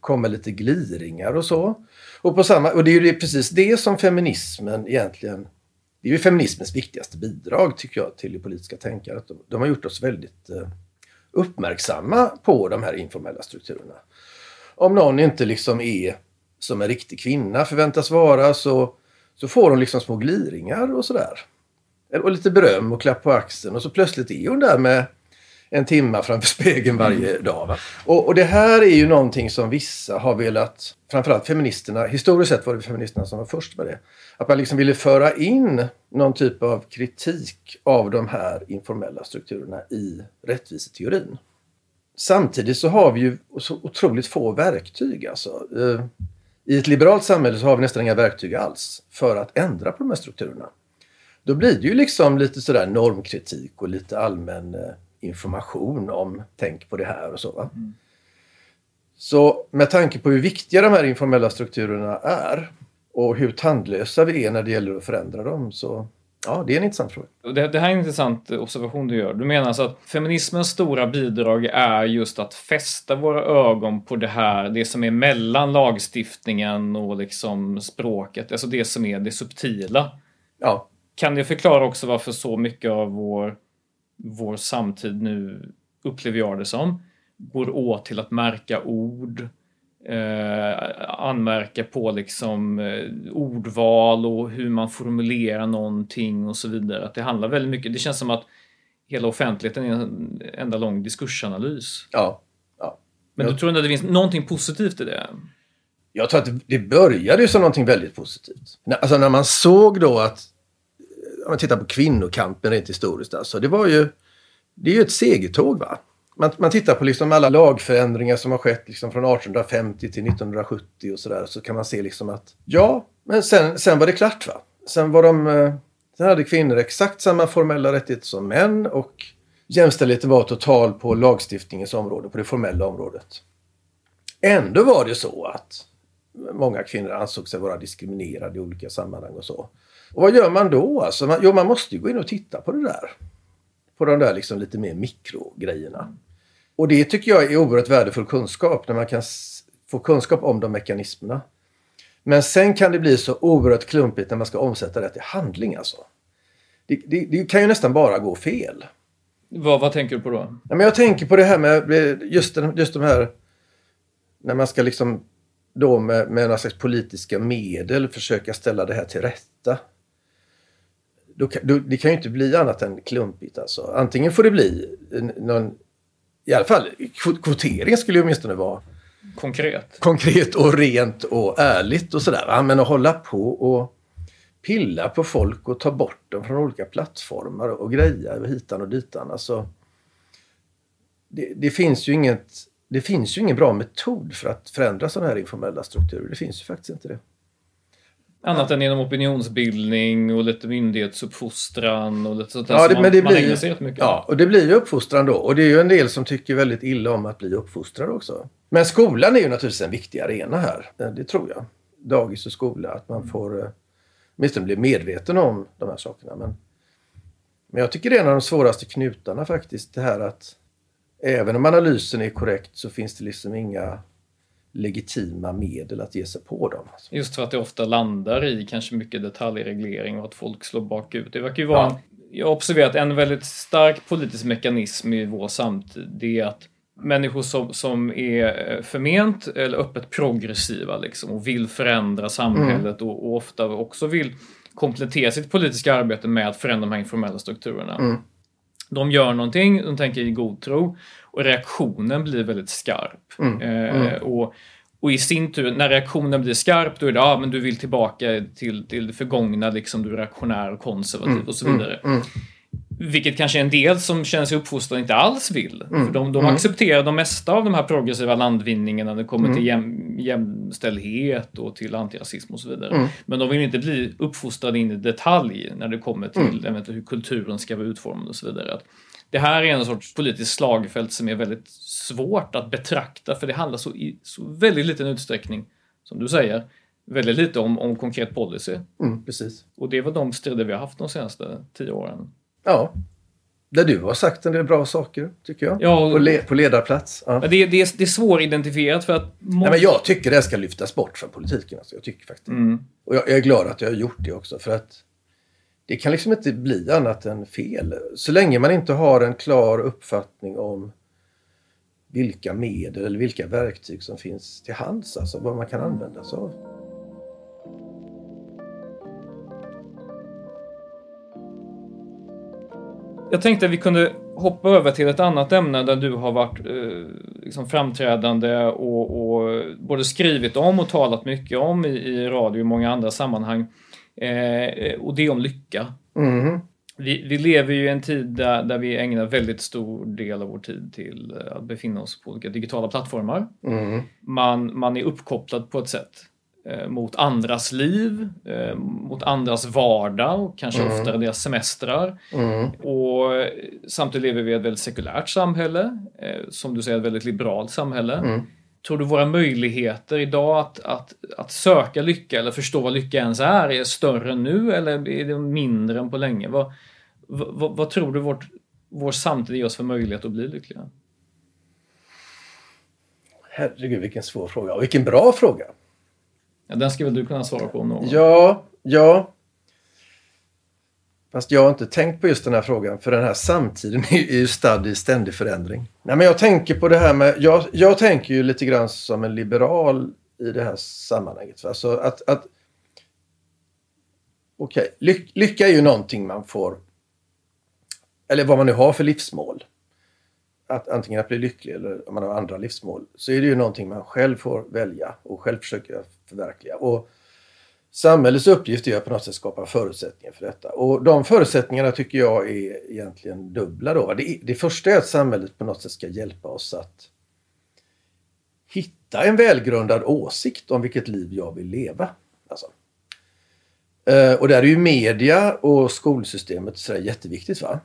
kom med lite gliringar och så. Och, på samma, och det är ju precis det som feminismen egentligen det är ju feminismens viktigaste bidrag tycker jag till det politiska tänkandet. De har gjort oss väldigt eh, uppmärksamma på de här informella strukturerna. Om någon inte liksom är som en riktig kvinna förväntas vara så, så får hon liksom små gliringar och sådär. Och lite beröm och klapp på axeln och så plötsligt är hon där med en timma framför spegeln varje mm. dag. Och, och, det här är ju någonting som vissa har velat, framförallt feministerna, historiskt sett var det feministerna som var först med det. Att man liksom ville föra in någon typ av kritik av de här informella strukturerna i rättviseteorin. Samtidigt så har vi ju så otroligt få verktyg. Alltså. Eh, I ett liberalt samhälle så har vi nästan inga verktyg alls för att ändra på de här strukturerna. Då blir det ju liksom lite sådär normkritik och lite allmän eh, information om tänk på det här och så. Mm. Så med tanke på hur viktiga de här informella strukturerna är och hur tandlösa vi är när det gäller att förändra dem så Ja, det är en intressant fråga. Det, det, här är en intressant observation du gör. Du menar alltså att feminismens stora bidrag är just att fästa våra ögon på det här, det som är mellan lagstiftningen och liksom språket, alltså det som är det subtila. Ja. Kan det förklara också varför så mycket av vår vår samtid nu, upplever jag det som, går åt till att märka ord, eh, anmärka på liksom eh, ordval och hur man formulerar någonting och så vidare. Att det handlar väldigt mycket, det känns som att hela offentligheten är en enda lång diskursanalys. Ja. ja. Men du tror inte att det finns någonting positivt i det? Jag tror att det, det började som någonting väldigt positivt. Alltså när man såg då att om man tittar på kvinnokampen rent historiskt. Alltså, det var ju, det är ju ett segertåg. Va? Man, man tittar på liksom alla lagförändringar som har skett liksom från 1850 till 1970 och sådär. Så kan man se liksom att ja, men sen, sen var det klart. va. Sen var de... Eh, sen hade kvinnor exakt samma formella rättigheter som män och jämställdheten var total på lagstiftningens område, på det formella området. Ändå var det så att många kvinnor ansåg sig vara diskriminerade i olika sammanhang och så. Och vad gör man då? Alltså, man, jo, man måste ju gå in och titta på det där. På de där liksom lite mer mikrogrejerna. Och det tycker jag är oerhört värdefull kunskap när man kan få kunskap om de mekanismerna. Men sen kan det bli så oerhört klumpigt när man ska omsätta det till handling alltså. Det, det, det kan ju nästan bara gå fel. Vad, vad tänker du på då? Ja, men jag tänker på det här med just, den, just de här när man ska liksom då med, med några slags politiska medel försöka ställa det här till rätta då, då, det kan ju inte bli annat än klumpigt. Alltså. Antingen får det bli någon, i alla fall kvotering skulle ju åtminstone vara konkret. Konkret och rent och ärligt och sådär. Men att hålla på och pilla på folk och ta bort dem från olika plattformar och greja hitan och ditan. Alltså, det, det, finns ju inget, det finns ju ingen bra metod för att förändra sådana här informella strukturer. Det finns ju faktiskt inte det. Annat än genom opinionsbildning och lite myndighetsuppfostran och lite sånt där ja, det, som men det man, blir, sig mycket. Ja, och det blir ju uppfostran då. Och det är ju en del som tycker väldigt illa om att bli uppfostrad också. Men skolan är ju naturligtvis en viktig arena här. Det tror jag. Dagis och skola, att man får eh, åtminstone bli medveten om de här sakerna. Men, men jag tycker det är en av de svåraste knutarna faktiskt. Det här att även om analysen är korrekt så finns det liksom inga legitima medel att ge sig på dem. Just för att det ofta landar i kanske mycket detaljreglering och att folk slår bakut. Det verkar ju vara, ja. en, jag har observerat en väldigt stark politisk mekanism i vår samtid. Det är att människor som, som är eh, förment eller öppet progressiva liksom, och vill förändra samhället mm. och, och, ofta också vill komplettera sitt politiska arbete med att förändra de här informella strukturerna. Mm. De gör någonting, de tänker i god tro och reaktionen blir väldigt skarp. Mm. Eh, mm. och, och i sin tur, när reaktionen blir skarp, då är det ja, men du vill tillbaka till, till det förgångna, liksom du är reaktionär och konservativ mm. och så vidare. Mm. Mm. Vilket kanske är en del som känner sig uppfostrade inte alls vill. Mm. För de, de accepterar de mesta av de här progressiva landvinningarna när det kommer Mm. till jäm, jämställdhet och till antirasism och så vidare. Mm. Men de vill inte bli uppfostrade in i detalj när det kommer till Mm. vet hur kulturen ska vara utformad och så vidare. Det här är en sorts politiskt slagfält som är väldigt svårt att betrakta för det handlar så i så väldigt liten utsträckning, som du säger, väldigt lite om, om konkret policy. Mm, precis. Och det var de strider vi har haft de senaste tio åren. Ja. Där du har sagt en del bra saker, tycker jag. Ja, och- på, le- på ledarplats. Ja. Det, det, är, det är svåridentifierat för att... Nej, men jag tycker det ska lyftas bort från politiken. Alltså. Jag tycker faktiskt. Mm. Och jag, jag är glad att jag har gjort det också. För att det kan liksom inte bli annat än fel. Så länge man inte har en klar uppfattning om vilka medel eller vilka verktyg som finns till hands. Alltså vad man kan använda sig av. Jag tänkte att vi kunde hoppa över till ett annat ämne där du har varit eh, liksom framträdande och, och både skrivit om och talat mycket om i, i radio och många andra sammanhang. Eh, och det är om lycka. Mhm. Vi, vi lever ju i en tid där, där vi ägnar väldigt stor del av vår tid till eh, att befinna oss på olika digitala plattformar. Mhm. Man, man är uppkopplad på ett sätt eh, mot andras liv, eh, mot andras vardag och kanske oftare deras semestrar. Mm. Och eh, samtidigt lever vi i ett väldigt sekulärt samhälle, eh, som du säger, ett väldigt liberalt samhälle. Tror du våra möjligheter idag att, att, att söka lycka eller förstå vad lycka ens är, är större nu eller är det mindre än på länge? Vad, vad, vad tror du vårt, vår samtid ger oss för möjlighet att bli lyckliga? Herregud vilken svår fråga. Och vilken bra fråga. Ja, den ska väl du kunna svara på om någon? Ja, ja. Fast jag har inte tänkt på just den här frågan för den här samtiden är ju- stadd i ständig förändring. Nej, men jag tänker på det här med, jag, jag tänker ju lite grann som en liberal i det här sammanhanget. Alltså att, att okej, ly, lycka är ju någonting man får, eller vad man nu har för livsmål. Att antingen att bli lycklig eller om man har andra livsmål. Så är det ju någonting man själv får välja och själv försöka förverkliga. Och Samhällets uppgift är att på något sätt skapa förutsättningar för detta. Och de förutsättningarna tycker jag är egentligen dubbla. Då. Det, det första är att samhället på något sätt ska hjälpa oss att hitta en välgrundad åsikt om vilket liv jag vill leva. Alltså. Eh, Och där är ju media och skolsystemet så jätteviktigt. Va?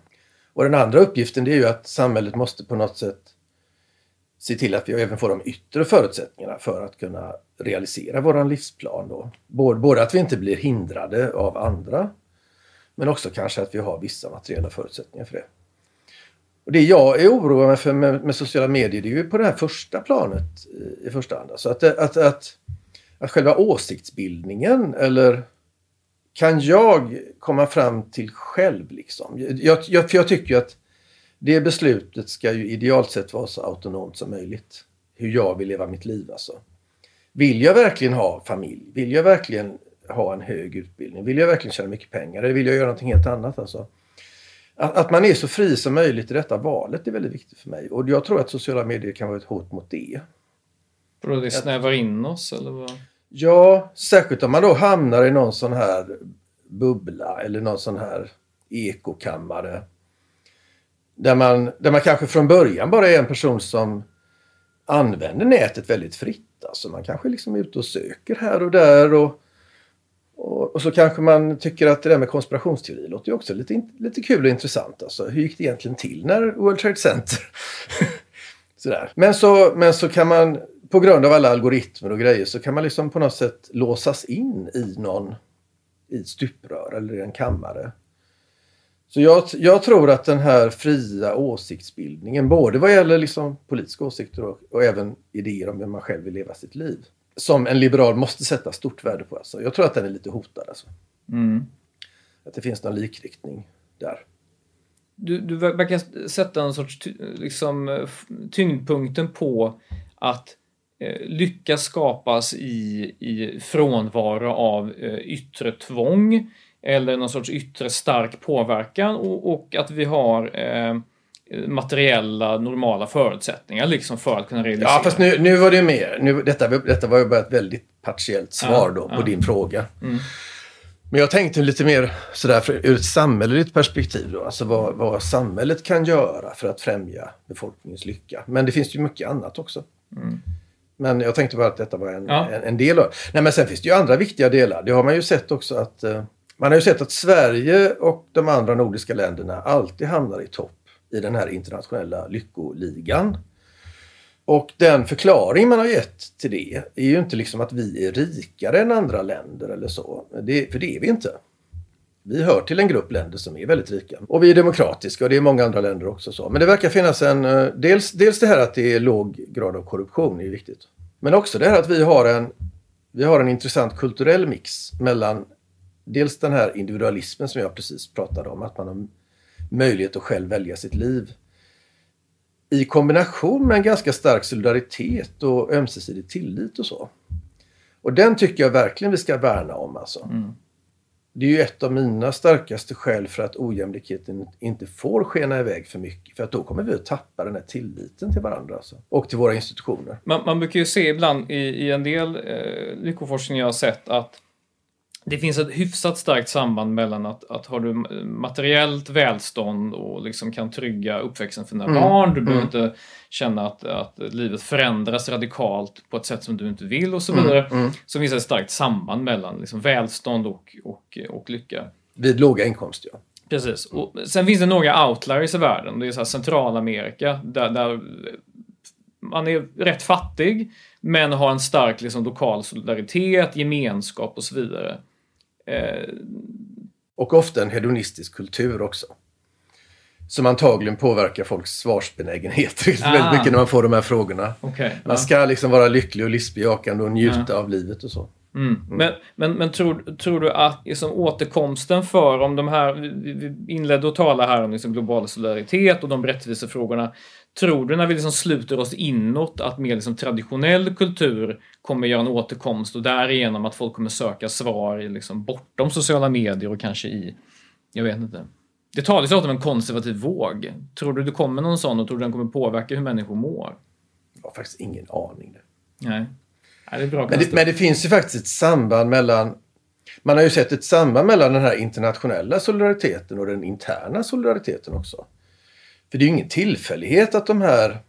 Och den andra uppgiften det är ju att samhället måste på något sätt se till att vi även får de yttre förutsättningarna för att kunna realisera våran livsplan. Då. Både, både att vi inte blir hindrade av andra men också kanske att vi har vissa materiella förutsättningar för det. Och Det jag är oroad med, för med, med sociala medier det är ju på det här första planet i, i första hand. Alltså att, eh, att, att, att själva åsiktsbildningen eller kan jag komma fram till själv liksom? Jag, jag, för jag tycker ju att det beslutet ska ju idealt sett vara så autonomt som möjligt. Hur jag vill leva mitt liv alltså. Vill jag verkligen ha familj? Vill jag verkligen ha en hög utbildning? Vill jag verkligen tjäna mycket pengar? Eller vill jag göra någonting helt annat? Alltså? Att, att man är så fri som möjligt i detta valet är väldigt viktigt för mig. Och jag tror att sociala medier kan vara ett hot mot det. Tror du det snävar in oss eller vad? Ja, särskilt om man då hamnar i någon sån här bubbla eller någon sån här ekokammare. Där man, där man kanske från början bara är en person som använder nätet väldigt fritt. Alltså man kanske liksom är ute och söker här och där. Och, och, och så kanske man tycker att det där med konspirationsteori låter ju också lite, lite kul och intressant. Alltså, hur gick det egentligen till när World Trade Center Sådär. Men, så, men så kan man, på grund av alla algoritmer och grejer, så kan man liksom på något sätt låsas in i någon, i ett stuprör eller i en kammare. Så jag, jag tror att den här fria åsiktsbildningen, både vad gäller liksom politiska åsikter och, och även idéer om hur man själv vill leva sitt liv, som en liberal måste sätta stort värde på. Alltså. Jag tror att den är lite hotad. Alltså. Mm. Att det finns någon likriktning där. Du, du verkar sätta en sorts liksom, tyngdpunkten på att eh, lycka skapas i, i frånvaro av eh, yttre tvång eller någon sorts yttre stark påverkan och, och att vi har eh, materiella normala förutsättningar liksom för att kunna realisera. Ja, fast nu, nu var det mer. Nu, detta, detta var ju bara ett väldigt partiellt svar Ja, då på ja. din fråga. Mm. Men jag tänkte lite mer sådär ur ett samhälleligt perspektiv då. Alltså vad, vad samhället kan göra för att främja befolkningens lycka. Men det finns ju mycket annat också. Mm. Men jag tänkte bara att detta var en, Ja. en, en del av Nej men sen finns det ju andra viktiga delar. Det har man ju sett också att eh, man har ju sett att Sverige och de andra nordiska länderna alltid hamnar i topp i den här internationella lyckoligan. Och den förklaring man har gett till det är ju inte liksom att vi är rikare än andra länder eller så. Det, för det är vi inte. Vi hör till en grupp länder som är väldigt rika. Och vi är demokratiska och det är många andra länder också. så. Men det verkar finnas en... Eh, dels, dels det här att det är låg grad av korruption är viktigt. Men också det här att vi har en, vi har en intressant kulturell mix mellan dels den här individualismen som jag precis pratade om. Att man har möjlighet att själv välja sitt liv. I kombination med en ganska stark solidaritet och ömsesidig tillit och så. Och den tycker jag verkligen vi ska värna om alltså. Det är ju ett av mina starkaste skäl för att ojämlikheten inte får skena iväg för mycket. För att då kommer vi att tappa den här tilliten till varandra alltså. och till våra institutioner. Man, man brukar ju se ibland i, i en del eh, lyckoforskning jag har sett att det finns ett hyfsat starkt samband mellan att, att har du materiellt välstånd och liksom kan trygga uppväxten för dina barn, du behöver inte känna att, att livet förändras radikalt på ett sätt som du inte vill och så vidare. Så finns det ett starkt samband mellan liksom välstånd och, och, och lycka. Vid låga inkomster, ja. Precis. Och sen finns det några outliers i världen. Det är så Centralamerika där, där man är rätt fattig men har en stark liksom, lokal solidaritet, gemenskap och så vidare. Eh, Och ofta en hedonistisk kultur också. Som antagligen påverkar folks svarsbenägenhet Ah. väldigt mycket när man får de här frågorna. Okej. Man ska liksom vara lycklig och livsbejakande och njuta av livet och så. Mm. Men, men, men tror, tror du att liksom, återkomsten för, om de här, vi inledde att tala här om liksom, global solidaritet och de rättvisefrågorna. Tror du när vi liksom sluter oss inåt att mer liksom, traditionell kultur kommer göra en återkomst och därigenom att folk kommer söka svar i, liksom, bortom sociala medier och kanske i, jag vet inte. Det talas ju ofta om en konservativ våg. Tror du det kommer någon sån och tror du den kommer påverka hur människor mår? Jag har faktiskt ingen aning. Nej. Nej, det är bra Men det, men det finns ju faktiskt ett samband mellan... Man har ju sett ett samband mellan den här internationella solidariteten och den interna solidariteten också. För det är ju ingen tillfällighet att de här,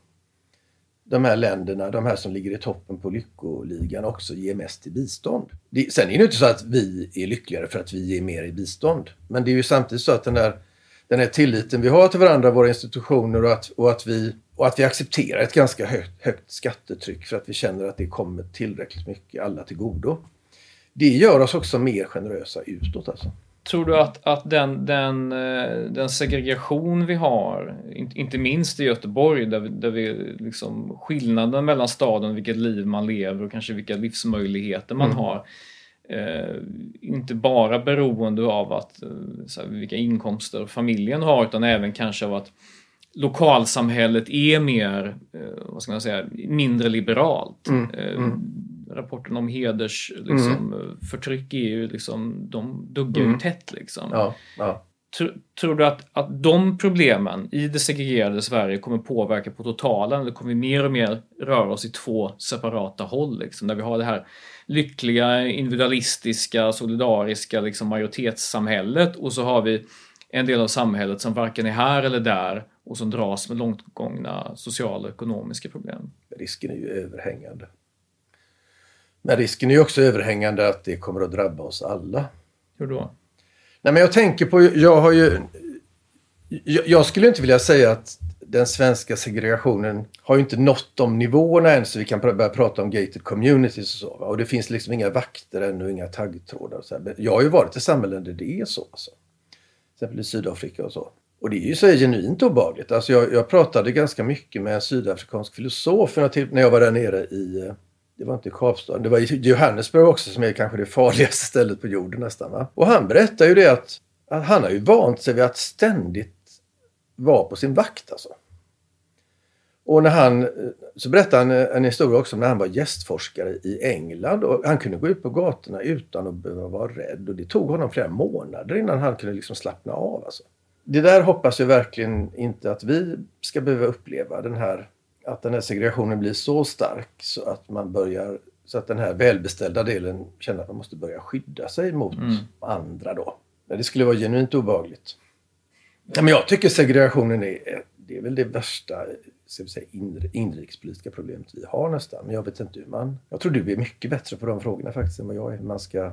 de här länderna, de här som ligger i toppen på lyckoligan också ger mest i bistånd. Det, sen är det ju inte så att vi är lyckligare för att vi ger mer i bistånd. Men det är ju samtidigt så att den här, den här tilliten vi har till varandra, våra institutioner och att, och att, vi, och att vi accepterar ett ganska högt, högt skattetryck för att vi känner att det kommer tillräckligt mycket alla till godo. Det gör oss också mer generösa utåt alltså. Tror du att, att den, den, eh, den segregation vi har, in- inte minst i Göteborg, där vi, där vi liksom skillnaden mellan staden, vilket liv man lever och kanske vilka livsmöjligheter man har, eh, inte bara beroende av att, eh, här, vilka inkomster familjen har, utan även kanske av att lokalsamhället är mer, eh, vad ska man säga, mindre liberalt. Eh, Rapporten om heders liksom, eh, förtryck är ju liksom, de duggar ju tätt liksom. Ja, ja. Tr- Tror du att, att de problemen i det segregerade Sverige kommer påverka på totalen eller kommer vi mer och mer röra oss i två separata håll? Liksom, där vi har det här lyckliga, individualistiska, solidariska liksom, majoritetssamhället och så har vi en del av samhället som varken är här eller där och som dras med långt gångna sociala och ekonomiska problem. Risken är ju överhängande. Men risken är ju också överhängande att det kommer att drabba oss alla. Hur då? Nej, men jag tänker på, jag har ju... Jag, jag skulle inte vilja säga att den svenska segregationen har ju inte nått de nivåerna än så vi kan börja prata om gated communities och så. Och det finns liksom inga vakter ännu, inga taggtrådar. Och så här. Jag har ju varit i samhällen där det är så. Alltså. Till exempel i Sydafrika och så. Och det är ju så genuint obehagligt. Alltså jag, jag pratade ganska mycket med en sydafrikansk filosof när jag var där nere i... Det var inte i Kapstaden, det var i Johannesburg också som är kanske det farligaste stället på jorden nästan. Va? Och han berättar ju det att, att han har ju vant sig vid att ständigt vara på sin vakt alltså. Och när han, så berättar han en historia också om när han var gästforskare i England. Och han kunde gå ut på gatorna utan att behöva vara rädd. Och det tog honom flera månader innan han kunde liksom slappna av. Alltså. Det där hoppas jag verkligen inte att vi ska behöva uppleva. Den här, att den här segregationen blir så stark så att man börjar så att den här välbeställda delen känner att man måste börja skydda sig mot andra då. Men det skulle vara genuint obehagligt. Ja, men jag tycker segregationen är, det är väl det värsta ska vi säga, inrikespolitiska problemet vi har nästan. Men jag vet inte hur man... Jag tror du är mycket bättre på de frågorna faktiskt än vad jag är. Hur man ska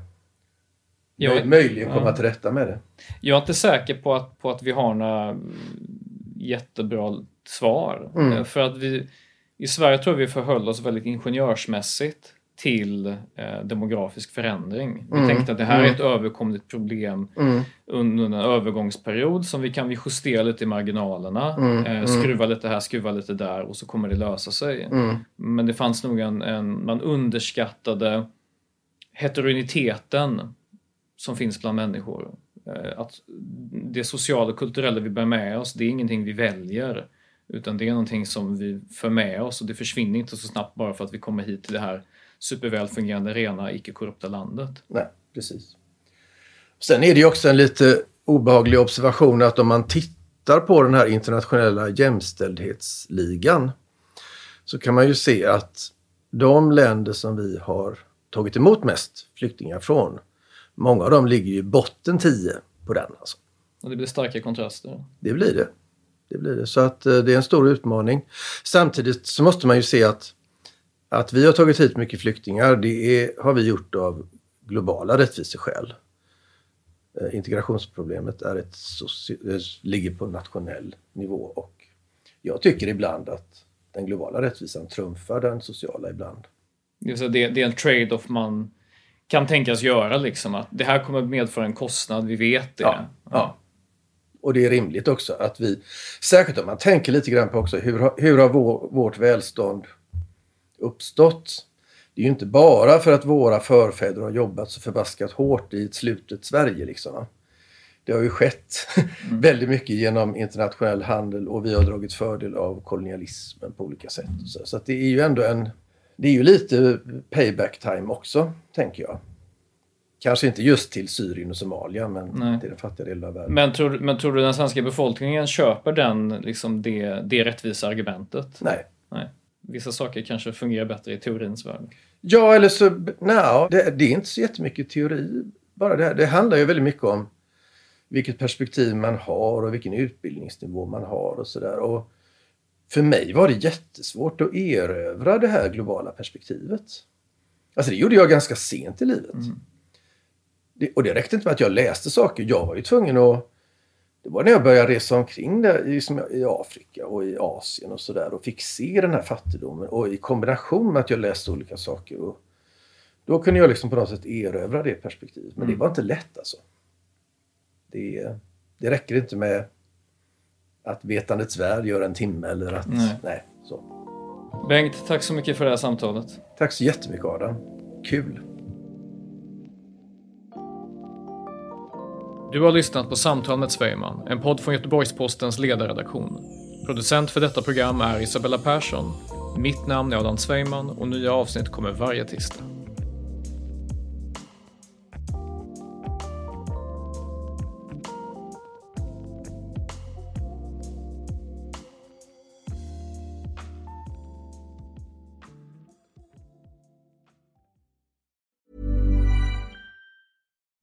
Jag- möjligen komma ja. till rätta med det. Jag är inte säker på att, på att vi har några mm, jättebra svar. Mm. Eh, För att vi i Sverige tror jag vi förhöll oss väldigt ingenjörsmässigt till eh, demografisk förändring. Vi Mm. tänkte att det här är Mm. ett överkomligt problem Mm. under en övergångsperiod som vi kan vi justera lite i marginalerna, Mm, eh, mm. skruva lite här, skruva lite där och så kommer det lösa sig. Mm. Men det fanns nog en, en man underskattade heterogeniteten som finns bland människor. Eh, Att det sociala och kulturella vi bär med oss, det är ingenting vi väljer. Utan det är någonting som vi för med oss och det försvinner inte så snabbt bara för att vi kommer hit till det här superväl fungerande, rena, icke-korrupta landet. Nej, precis. Sen är det ju också en lite obehaglig observation att om man tittar på den här internationella jämställdhetsligan så kan man ju se att de länder som vi har tagit emot mest flyktingar från, många av dem ligger ju i botten 10 på den. Alltså. Och det blir starka kontraster. Det blir det. Det blir det. Så att eh, det är en stor utmaning. Samtidigt så måste man ju se att, att vi har tagit hit mycket flyktingar, det är, har vi gjort av globala rättviseskäl. Eh, Integrationsproblemet är ett eh, ligger på nationell nivå och jag tycker ibland att den globala rättvisan trumfar den sociala ibland. Det är en trade-off man kan tänkas göra liksom att det här kommer medföra en kostnad, vi vet det. Ja, ja. Och det är rimligt också att vi, särskilt om man tänker lite grann på också hur, har- hur har vår, vårt välstånd uppstått? Det är ju inte bara för att våra förfäder har jobbat så förbaskat hårt i ett slutet Sverige. Liksom. va. Det har ju skett väldigt mycket genom internationell handel och vi har dragit fördel av kolonialismen på olika sätt. Så, så det är ju ändå en... Det är ju lite payback time också, tänker jag. Kanske inte just till Syrien och Somalia, men Nej. till den fattiga delen av världen. Men, tror, men tror du den svenska befolkningen köper den, liksom det, det rättvisa argumentet? Nej. Nej. Vissa saker kanske fungerar bättre i teorins värld. Ja, eller så... Nej, det, det är inte så jättemycket teori. Bara det, här. det handlar ju väldigt mycket om vilket perspektiv man har och vilken utbildningsnivå man har och sådär. För mig var det jättesvårt att erövra det här globala perspektivet. Alltså det gjorde jag ganska sent i livet. Det, och det räckte inte med att jag läste saker. Jag var ju tvungen att... Det var när jag började resa omkring där, i, som i Afrika och i Asien och sådär och fick se den här fattigdomen och i kombination med att jag läste olika saker. Och då kunde jag liksom på något sätt erövra det perspektivet. Men det var inte lätt alltså. Det, det räcker inte med att vetandets värld gör en timme eller att... Nej. nej så. Bengt, tack så mycket för det här samtalet. Tack så jättemycket Adam. Kul. Du har lyssnat på Samtal med Svejman, en podd från Göteborgs-Postens ledarredaktion. Producent för detta program är Isabella Persson. Mitt namn är Adam Svejman och nya avsnitt kommer varje tisdag.